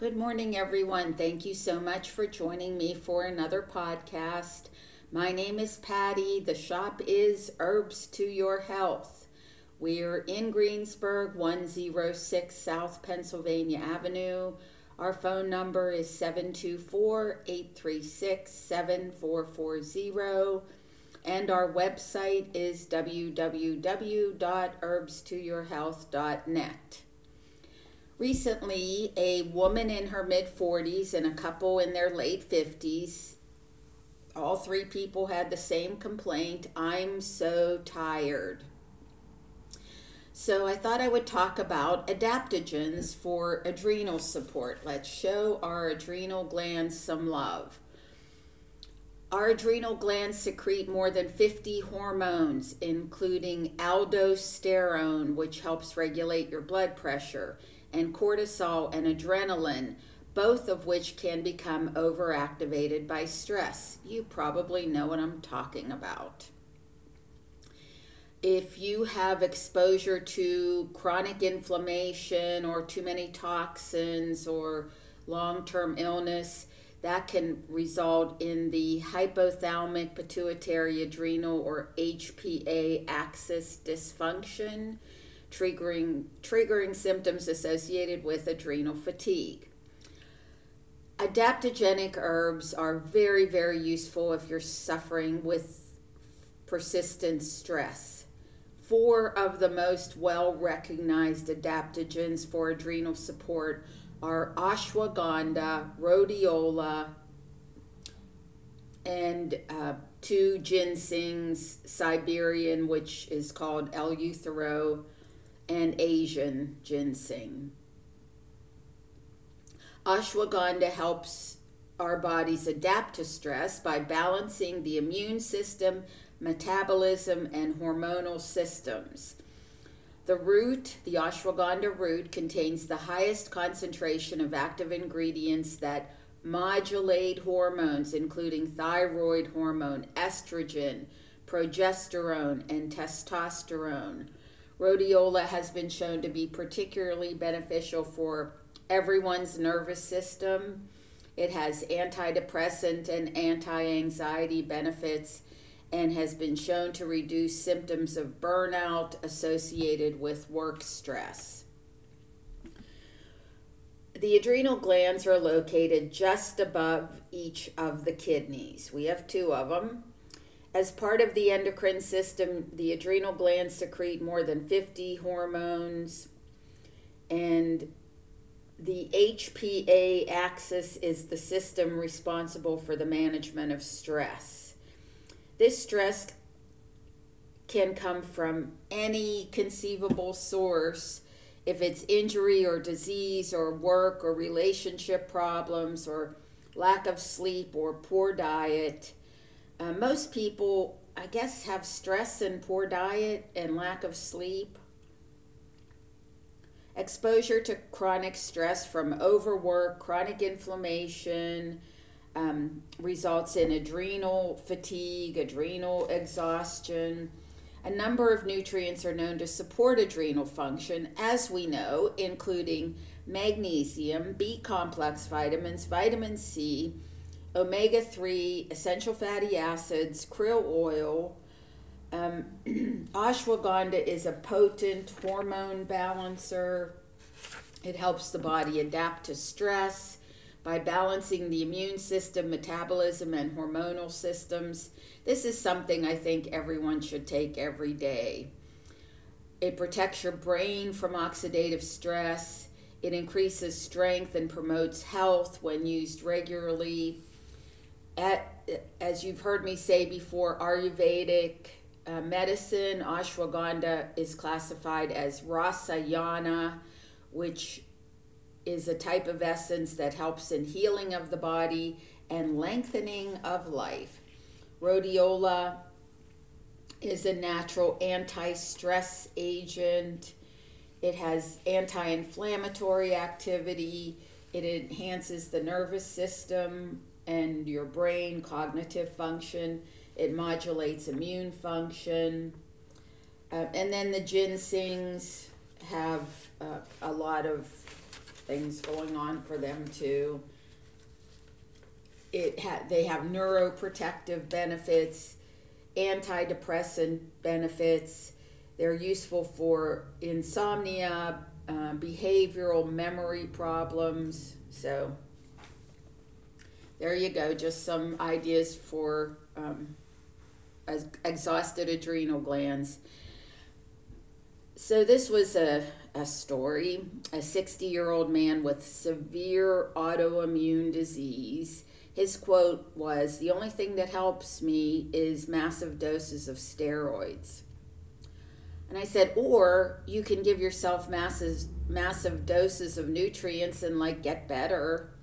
Good morning, everyone. Thank you so much for joining me for another podcast. My name is Patty. The shop is Herbs to Your Health. We're in Greensburg, 106 South Pennsylvania Avenue. Our phone number is 724 836 7440, and our website is www.herbstoyourhealth.net. Recently, a woman in her mid 40s and a couple in their late 50s, all three people had the same complaint I'm so tired. So I thought I would talk about adaptogens for adrenal support. Let's show our adrenal glands some love. Our adrenal glands secrete more than 50 hormones, including aldosterone, which helps regulate your blood pressure, and cortisol and adrenaline, both of which can become overactivated by stress. You probably know what I'm talking about if you have exposure to chronic inflammation or too many toxins or long term illness, that can result in the hypothalamic pituitary adrenal or HPA axis dysfunction, triggering, triggering symptoms associated with adrenal fatigue. Adaptogenic herbs are very, very useful if you're suffering with persistent stress four of the most well recognized adaptogens for adrenal support are ashwagandha, rhodiola, and uh, two ginsengs, Siberian, which is called Eleuthero, and Asian ginseng. Ashwagandha helps our bodies adapt to stress by balancing the immune system metabolism, and hormonal systems. The root, the ashwagandha root, contains the highest concentration of active ingredients that modulate hormones, including thyroid hormone, estrogen, progesterone, and testosterone. Rhodiola has been shown to be particularly beneficial for everyone's nervous system. It has antidepressant and anti anxiety benefits and has been shown to reduce symptoms of burnout associated with work stress. The adrenal glands are located just above each of the kidneys. We have two of them. As part of the endocrine system, the adrenal glands secrete more than 50 hormones, and the HPA axis is the system responsible for the management of stress. This stress can come from any conceivable source. If it's injury or disease or work or relationship problems or lack of sleep or poor diet, uh, most people, I guess, have stress and poor diet and lack of sleep. Exposure to chronic stress from overwork, chronic inflammation, um, results in adrenal fatigue, adrenal exhaustion. A number of nutrients are known to support adrenal function, as we know, including magnesium, B complex vitamins, vitamin C, omega 3, essential fatty acids, krill oil. Um, ashwagandha is a potent hormone balancer. It helps the body adapt to stress by balancing the immune system, metabolism, and hormonal systems. This is something I think everyone should take every day. It protects your brain from oxidative stress. It increases strength and promotes health when used regularly. At, as you've heard me say before, Ayurvedic uh, medicine, ashwagandha is classified as rasayana, which is a type of essence that helps in healing of the body and lengthening of life. Rhodiola is a natural anti stress agent. It has anti inflammatory activity. It enhances the nervous system and your brain cognitive function. It modulates immune function. Uh, and then the ginsengs have uh, a lot of things going on for them too. It ha- they have neuroprotective benefits, antidepressant benefits. They're useful for insomnia, uh, behavioral memory problems. So there you go, just some ideas for um, exhausted adrenal glands. So this was a, a story. A 60 year old man with severe autoimmune disease. His quote was The only thing that helps me is massive doses of steroids. And I said, or you can give yourself massive, massive doses of nutrients and like get better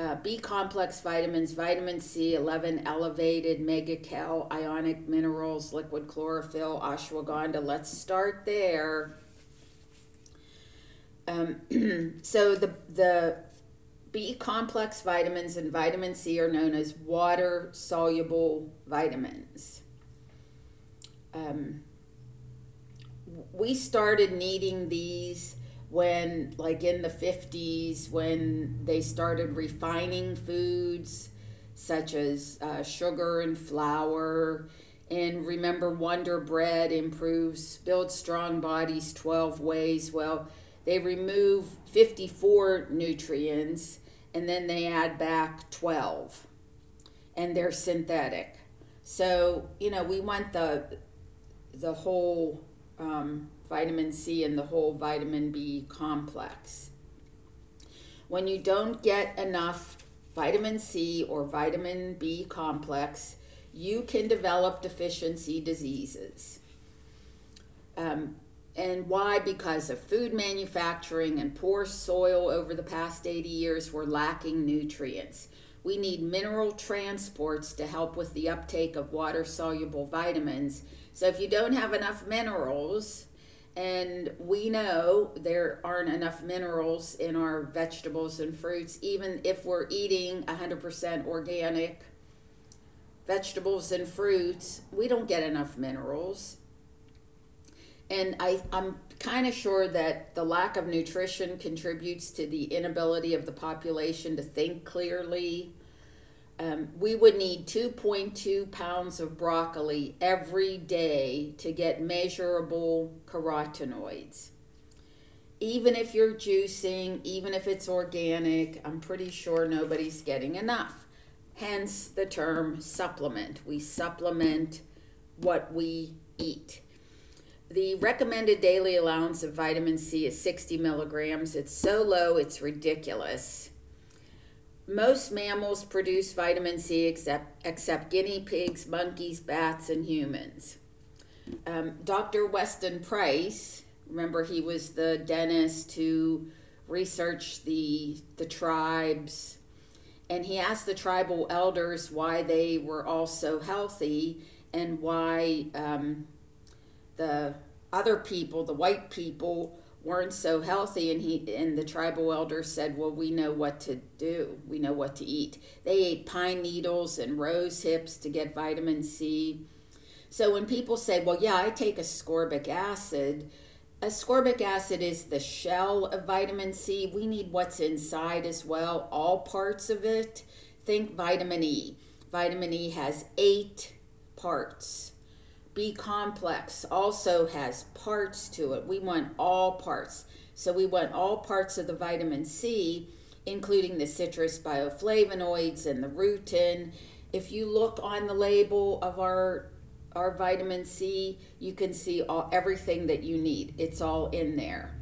uh, B complex vitamins, vitamin C, 11 elevated megacal ionic minerals, liquid chlorophyll, ashwagandha. Let's start there. Um, so the the B complex vitamins and vitamin C are known as water soluble vitamins. Um, we started needing these when like in the 50s when they started refining foods such as uh, sugar and flour. And remember wonder bread improves build strong bodies 12 ways. Well they remove 54 nutrients and then they add back 12 and they're synthetic. So you know we want the the whole um, vitamin C and the whole vitamin B complex. When you don't get enough vitamin C or vitamin B complex, you can develop deficiency diseases. Um, and why? Because of food manufacturing and poor soil over the past 80 years, we're lacking nutrients. We need mineral transports to help with the uptake of water soluble vitamins. So, if you don't have enough minerals, and we know there aren't enough minerals in our vegetables and fruits, even if we're eating 100% organic vegetables and fruits, we don't get enough minerals. And I, I'm kind of sure that the lack of nutrition contributes to the inability of the population to think clearly um, we would need 2.2 pounds of broccoli every day to get measurable carotenoids. Even if you're juicing, even if it's organic, I'm pretty sure nobody's getting enough. Hence the term supplement. We supplement what we eat. The recommended daily allowance of vitamin C is 60 milligrams. It's so low, it's ridiculous most mammals produce vitamin C except, except guinea pigs, monkeys, bats, and humans. Um, Dr. Weston Price, remember he was the dentist who researched the, the tribes, and he asked the tribal elders why they were all so healthy and why um, the other people, the white people, weren't so healthy and he and the tribal elders said well we know what to do. We know what to eat. They ate pine needles and rose hips to get vitamin c. So when people say well yeah i take ascorbic acid ascorbic acid is the shell of vitamin c. We need what's inside as well all parts of it. Think vitamin e. Vitamin e has eight parts Complex also has parts to it. We want all parts. So we want all parts of the vitamin C, including the citrus bioflavonoids and the rutin. If you look on the label of our our vitamin C, you can see all everything that you need. It's all in there.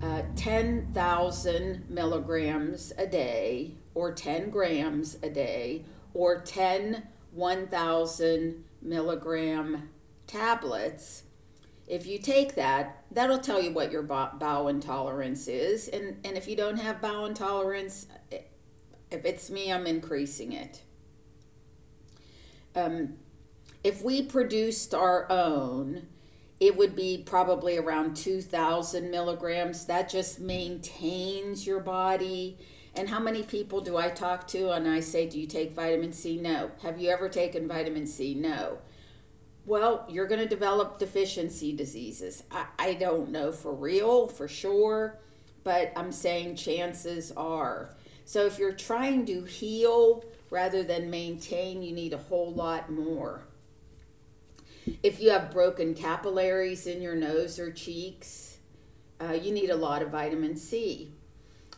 Uh, 10,000 milligrams a day, or 10 grams a day, or 10 1,000 milligram tablets, if you take that, that'll tell you what your bowel intolerance is. And, and if you don't have bowel intolerance, if it's me, I'm increasing it. Um, if we produced our own, it would be probably around 2,000 milligrams. That just maintains your body and how many people do I talk to and I say, Do you take vitamin C? No. Have you ever taken vitamin C? No. Well, you're going to develop deficiency diseases. I, I don't know for real, for sure, but I'm saying chances are. So if you're trying to heal rather than maintain, you need a whole lot more. If you have broken capillaries in your nose or cheeks, uh, you need a lot of vitamin C.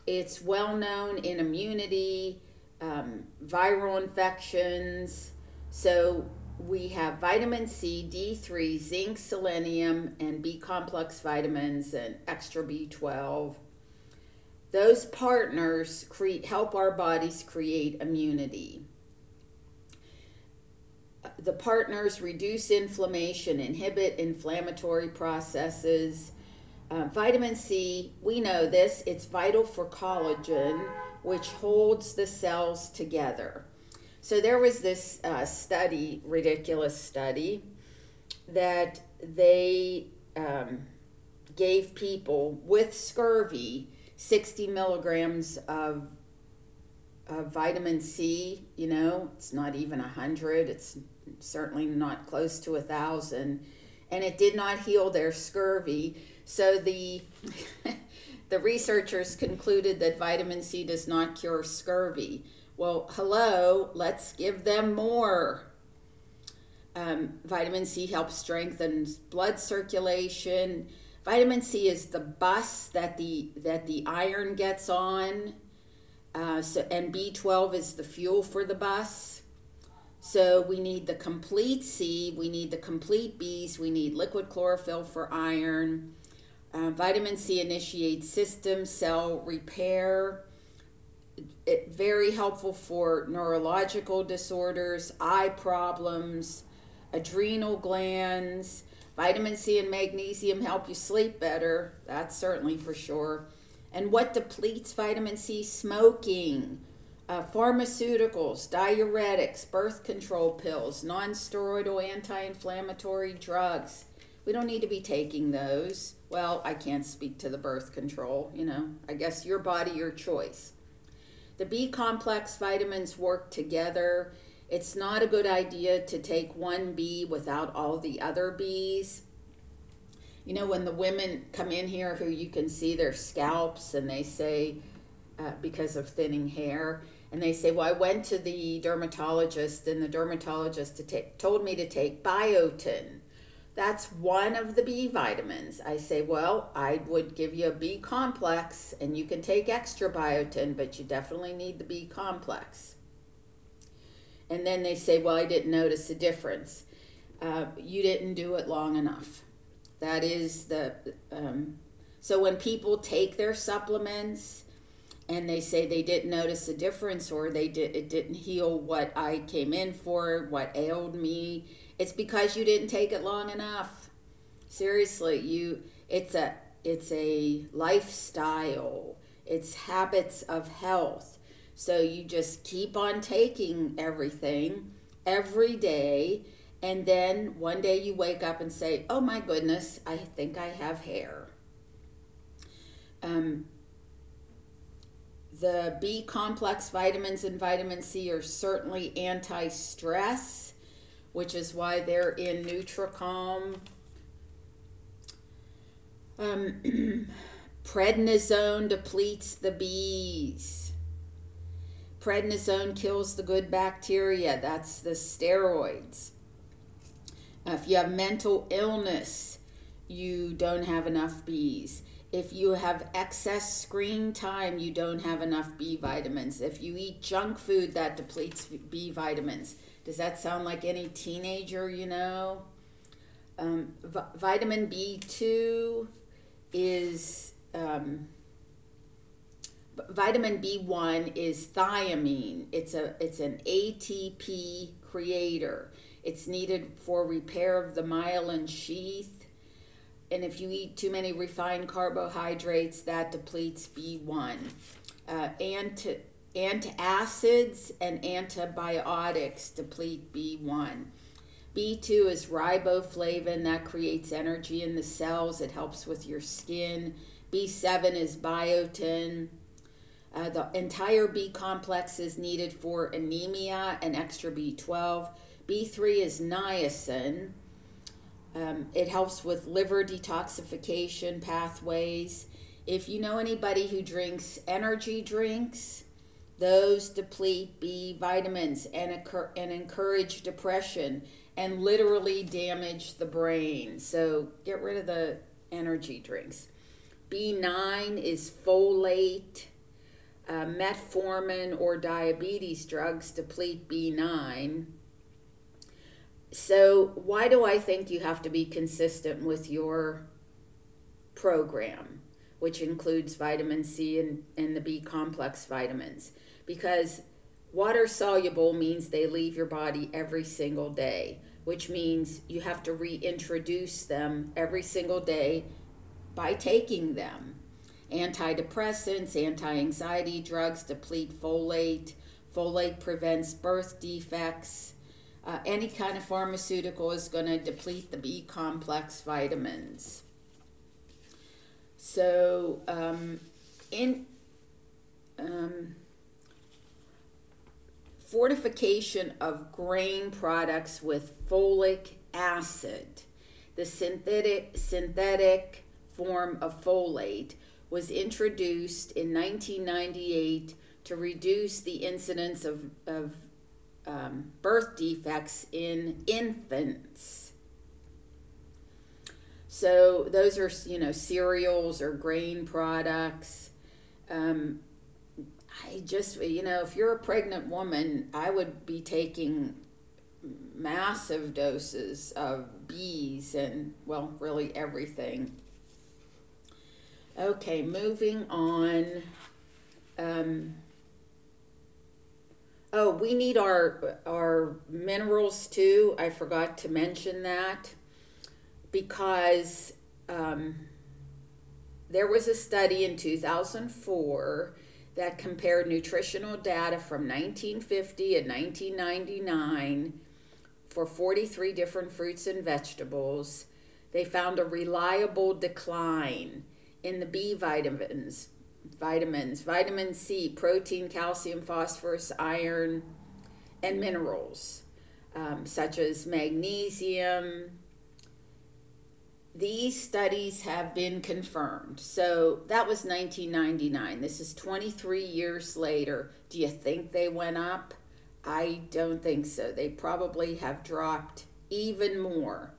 It's well known in immunity, um, viral infections. So we have vitamin C, D3, zinc, selenium, and B complex vitamins and extra B12. Those partners create, help our bodies create immunity. The partners reduce inflammation, inhibit inflammatory processes. Uh, vitamin C, we know this, it's vital for collagen, which holds the cells together. So there was this uh, study, ridiculous study, that they um, gave people with scurvy 60 milligrams of, of vitamin C. You know, it's not even 100, it's certainly not close to a thousand. And it did not heal their scurvy. So the the researchers concluded that vitamin C does not cure scurvy. Well, hello, let's give them more. Um, vitamin C helps strengthen blood circulation. Vitamin C is the bus that the that the iron gets on. Uh, so, and B12 is the fuel for the bus. So we need the complete C, we need the complete Bs, we need liquid chlorophyll for iron. Uh, vitamin C initiates system cell repair it, very helpful for neurological disorders, eye problems, adrenal glands. Vitamin C and magnesium help you sleep better. That's certainly for sure. And what depletes vitamin C? Smoking, uh, pharmaceuticals, diuretics, birth control pills, non steroidal anti inflammatory drugs. We don't need to be taking those. Well, I can't speak to the birth control, you know. I guess your body, your choice. The B complex vitamins work together. It's not a good idea to take one B without all the other Bs. You know, when the women come in here who you can see their scalps and they say, uh, because of thinning hair, and they say, Well, I went to the dermatologist, and the dermatologist to told me to take biotin. That's one of the B vitamins. I say, well, I would give you a B complex and you can take extra biotin, but you definitely need the B complex. And then they say, well, I didn't notice a difference. Uh, you didn't do it long enough. That is the. Um, so when people take their supplements and they say they didn't notice a difference or they did it didn't heal what I came in for, what ailed me, it's because you didn't take it long enough. Seriously, you it's a it's a lifestyle. It's habits of health. So you just keep on taking everything every day and then one day you wake up and say, "Oh my goodness, I think I have hair." Um, the B complex vitamins and vitamin C are certainly anti stress which is why they're in Nutricalm. Um, prednisone depletes the bees. Prednisone kills the good bacteria. That's the steroids. if you have mental illness, you don't have enough bees. If you have excess screen time, you don't have enough B vitamins. If you eat junk food, that depletes B vitamins. Does that sound like any teenager you know? Um, v- vitamin B2 is. Um, vitamin B1 is thiamine. It's a it's an ATP creator. It's needed for repair of the myelin sheath. And if you eat too many refined carbohydrates, that depletes B1. Uh, anti, Antacids and antibiotics deplete B1. B2 is riboflavin that creates energy in the cells. It helps with your skin. B7 is biotin. Uh, the entire B complex is needed for anemia and extra B12. B3 is niacin. Um, it helps with liver detoxification pathways. If you know anybody who drinks energy drinks, those deplete B vitamins and, occur, and encourage depression and literally damage the brain. So get rid of the energy drinks. B9 is folate. Uh, metformin or diabetes drugs deplete B9. So, why do I think you have to be consistent with your program, which includes vitamin C and, and the B complex vitamins? Because water soluble means they leave your body every single day, which means you have to reintroduce them every single day by taking them. Antidepressants, anti anxiety drugs deplete folate. Folate prevents birth defects. Uh, any kind of pharmaceutical is going to deplete the B complex vitamins. So, um, in um, fortification of grain products with folic acid, the synthetic synthetic form of folate was introduced in 1998 to reduce the incidence of, of um, birth defects in infants. So those are, you know, cereals or grain products. Um, I just, you know, if you're a pregnant woman, I would be taking massive doses of bees and, well, really everything. Okay, moving on. Um, oh, we need our our minerals too. I forgot to mention that because um, there was a study in 2004 that compared nutritional data from 1950 and 1999 for 43 different fruits and vegetables. They found a reliable decline in the B vitamins, vitamins, vitamin C, protein, calcium, phosphorus, iron, and minerals um, such as magnesium. These studies have been confirmed. So that was 1999. This is 23 years later. Do you think they went up? I don't think so. They probably have dropped even more.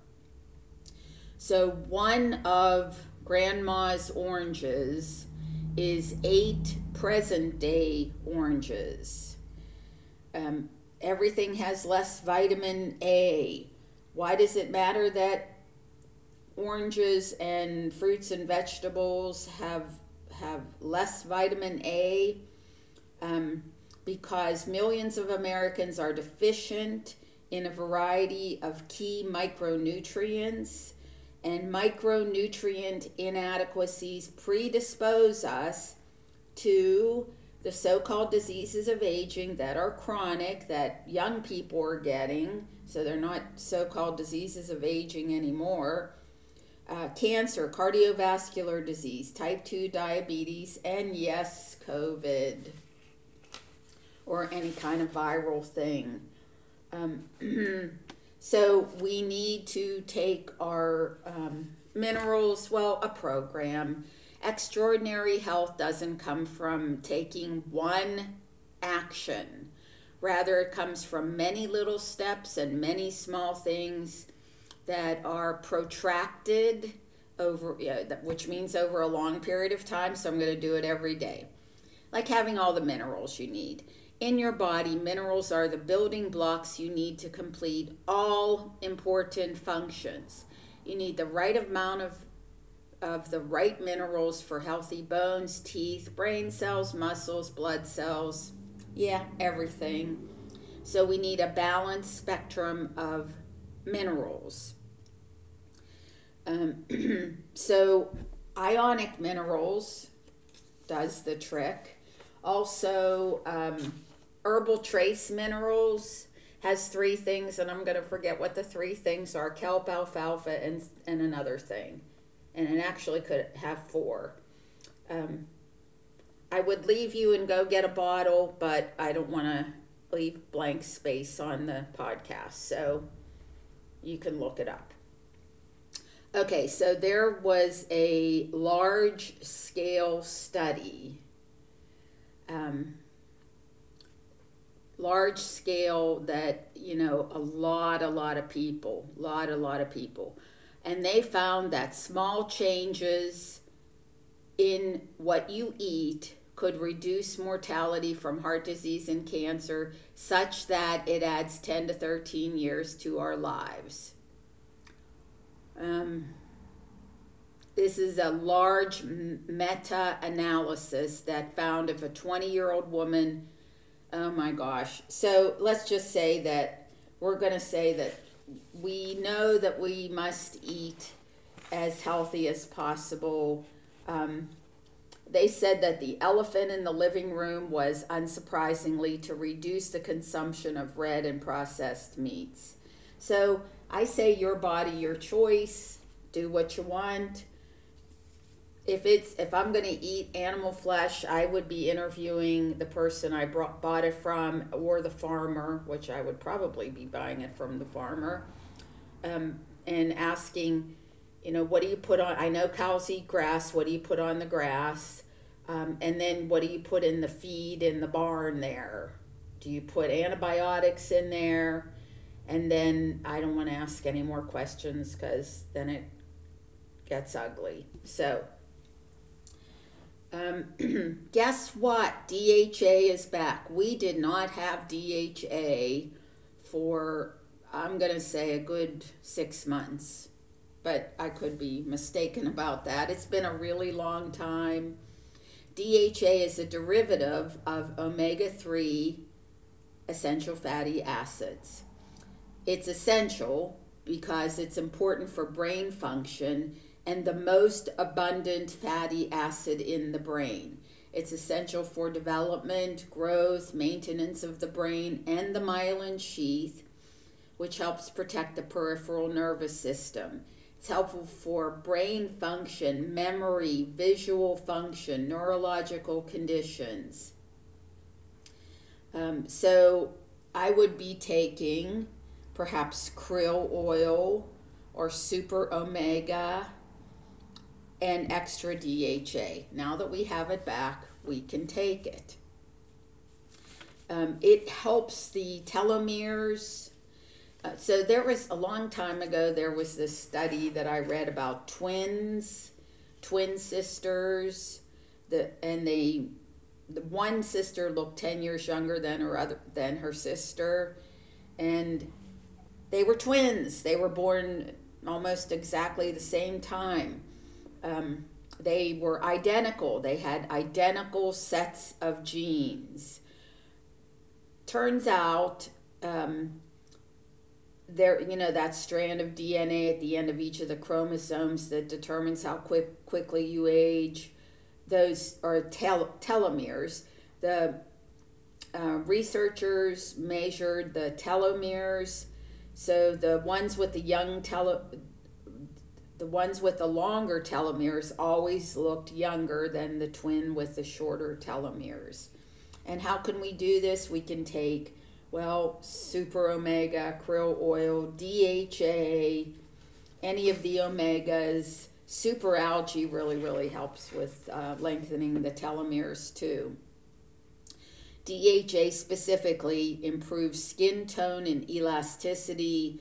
So, one of grandma's oranges is eight present day oranges. Um, everything has less vitamin A. Why does it matter that oranges and fruits and vegetables have have less vitamin A? Um, because millions of Americans are deficient in a variety of key micronutrients and micronutrient inadequacies predispose us to the so called diseases of aging that are chronic, that young people are getting, so they're not so called diseases of aging anymore. Uh, cancer, cardiovascular disease, type 2 diabetes, and yes, COVID or any kind of viral thing. Um, So we need to take our um, minerals, well, a program. Extraordinary health doesn't come from taking one action. Rather, it comes from many little steps and many small things that are protracted over, which means over a long period of time. So I'm going to do it every day. Like having all the minerals you need in your body, minerals are the building blocks you need to complete all important functions. You need the right amount of, of the right minerals for healthy bones, teeth, brain cells, muscles, blood cells, yeah, everything. So we need a balanced spectrum of minerals. Um, so ionic minerals does the trick. Also, um, Herbal Trace Minerals has three things, and I'm going to forget what the three things are kelp, alfalfa, and, and another thing. And it actually could have four. Um, I would leave you and go get a bottle, but I don't want to leave blank space on the podcast, so you can look it up. Okay, so there was a large scale study, um, large scale that, you know, a lot, a lot of people, a lot, a lot of people. And they found that small changes in what you eat could reduce mortality from heart disease and cancer such that it adds 10 to 13 years to our lives. Um, this is a large meta analysis that found if a 20 year old woman, oh my gosh. So let's just say that we're going to say that we know that we must eat as healthy as possible. Um, they said that the elephant in the living room was unsurprisingly to reduce the consumption of red and processed meats. So I say your body, your choice. Do what you want. If it's if I'm going to eat animal flesh, I would be interviewing the person I brought, bought it from or the farmer, which I would probably be buying it from the farmer, um, and asking, you know, what do you put on? I know cows eat grass. What do you put on the grass? Um, and then what do you put in the feed in the barn there? Do you put antibiotics in there? And then I don't want to ask any more questions because then it gets ugly. So, um, guess what? DHA is back. We did not have DHA for, I'm going to say, a good six months, but I could be mistaken about that. It's been a really long time. DHA is a derivative of omega 3 essential fatty acids. It's essential because it's important for brain function and the most abundant fatty acid in the brain. It's essential for development, growth, maintenance of the brain, and the myelin sheath, which helps protect the peripheral nervous system. It's helpful for brain function, memory, visual function, neurological conditions. Um, so I would be taking perhaps krill oil or super omega and extra DHA. Now that we have it back, we can take it. Um, it helps the telomeres. Uh, so there was a long time ago there was this study that I read about twins, twin sisters, the and they the one sister looked 10 years younger than her other than her sister and they were twins. They were born almost exactly the same time. Um, they were identical. They had identical sets of genes. Turns out, um, there, you know, that strand of DNA at the end of each of the chromosomes that determines how quick quickly you age. Those are tel- telomeres. The uh, researchers measured the telomeres so the ones with the young tele, the ones with the longer telomeres always looked younger than the twin with the shorter telomeres. And how can we do this? We can take, well, super omega, krill oil, DHA, any of the omegas. Super algae really, really helps with uh, lengthening the telomeres too. DHA specifically improves skin tone and elasticity,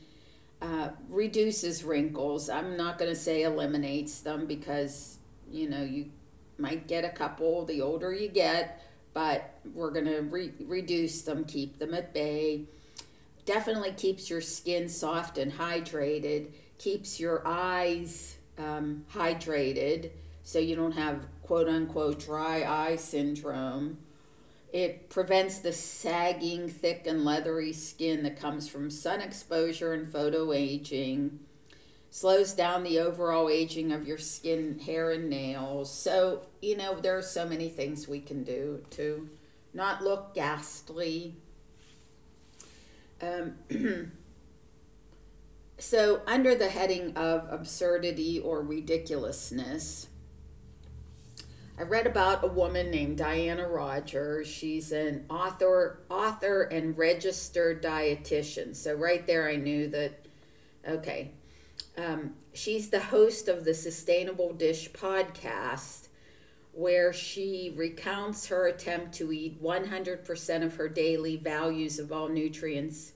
uh, reduces wrinkles. I'm not going to say eliminates them because, you know, you might get a couple the older you get, but we're going to re- reduce them, keep them at bay. Definitely keeps your skin soft and hydrated, keeps your eyes um, hydrated so you don't have quote unquote dry eye syndrome. It prevents the sagging, thick, and leathery skin that comes from sun exposure and photo aging. Slows down the overall aging of your skin, hair, and nails. So, you know, there are so many things we can do to not look ghastly. Um, so, under the heading of absurdity or ridiculousness, I read about a woman named Diana Rodgers. She's an author, author and registered dietitian. So right there, I knew that. Okay, Um, she's the host of the Sustainable Dish podcast, where she recounts her attempt to eat 100% of her daily values of all nutrients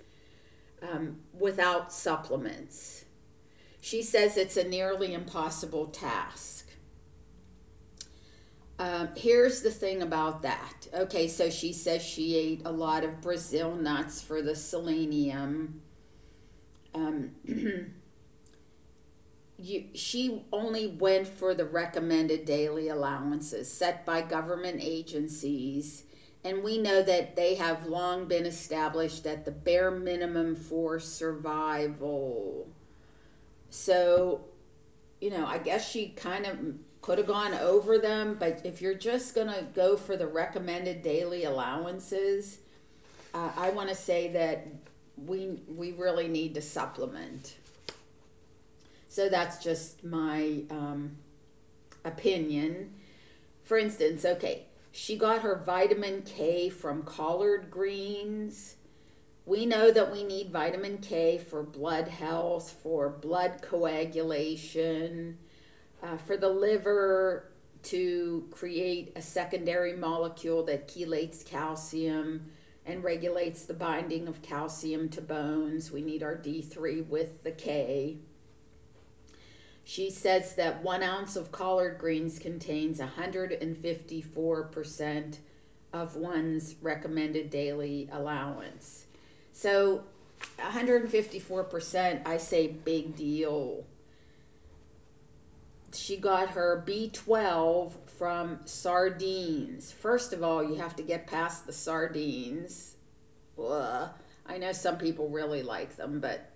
um, without supplements. She says it's a nearly impossible task. Um, here's the thing about that. Okay, so she says she ate a lot of Brazil nuts for the selenium. You, she only went for the recommended daily allowances set by government agencies and we know that they have long been established at the bare minimum for survival. So, you know, I guess she kind of could have gone over them, but if you're just going to go for the recommended daily allowances, uh, I want to say that we we really need to supplement. So that's just my um, opinion. For instance, okay, she got her vitamin K from collard greens. We know that we need vitamin K for blood health, for blood coagulation, uh, for the liver to create a secondary molecule that chelates calcium and regulates the binding of calcium to bones. We need our D3 with the K. She says that one ounce of collard greens contains 154% of one's recommended daily allowance. So, 154%, I say big deal. She got her B12 from sardines. First of all, you have to get past the sardines. Ugh. I know some people really like them, but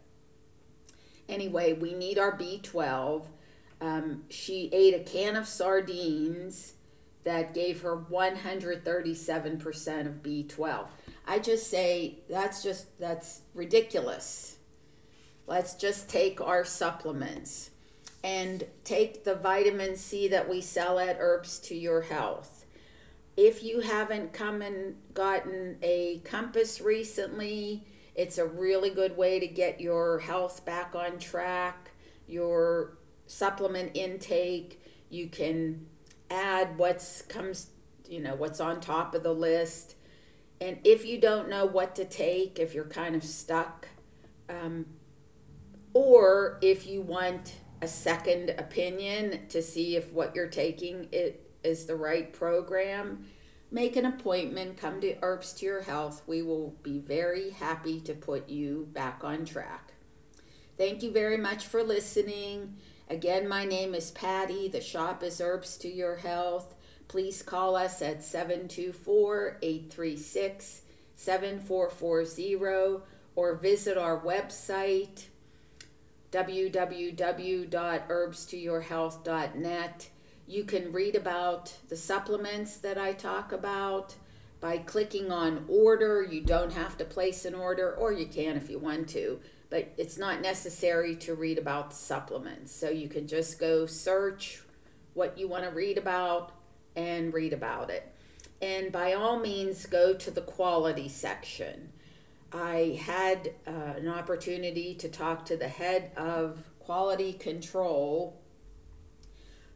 Anyway, we need our B12. Um, she ate a can of sardines that gave her 137% of B12. I just say that's just that's ridiculous. Let's just take our supplements and take the vitamin C that we sell at Herbs to Your Health. If you haven't come and gotten a compass recently, it's a really good way to get your health back on track, your supplement intake. You can add what's comes, you know, what's on top of the list. And if you don't know what to take, if you're kind of stuck, um, or if you want a second opinion to see if what you're taking it is the right program, make an appointment, come to Herbs to Your Health. We will be very happy to put you back on track. Thank you very much for listening. Again, my name is Patty. The shop is Herbs to Your Health. Please call us at 724 836 7440 or visit our website www.herbstoyourhealth.net you can read about the supplements that I talk about by clicking on order. You don't have to place an order, or you can if you want to, but it's not necessary to read about the supplements. So you can just go search what you want to read about and read about it. And by all means, go to the quality section. I had uh, an opportunity to talk to the head of quality control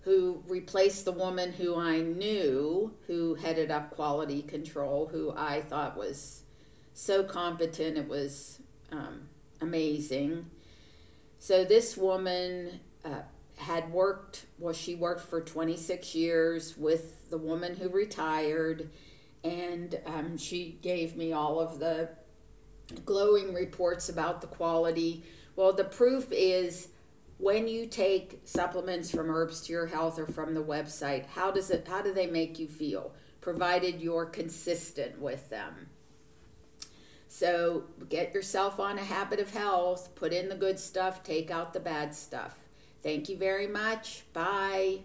who replaced the woman who I knew who headed up quality control, who I thought was so competent. It was um, amazing. So this woman uh, had worked, well, she worked for 26 years with the woman who retired, and um, she gave me all of the glowing reports about the quality. Well, the proof is when you take supplements from herbs to your health or from the website how does it how do they make you feel? Provided you're consistent with them. So get yourself on a habit of health put in the good stuff take out the bad stuff. Thank you very much. Bye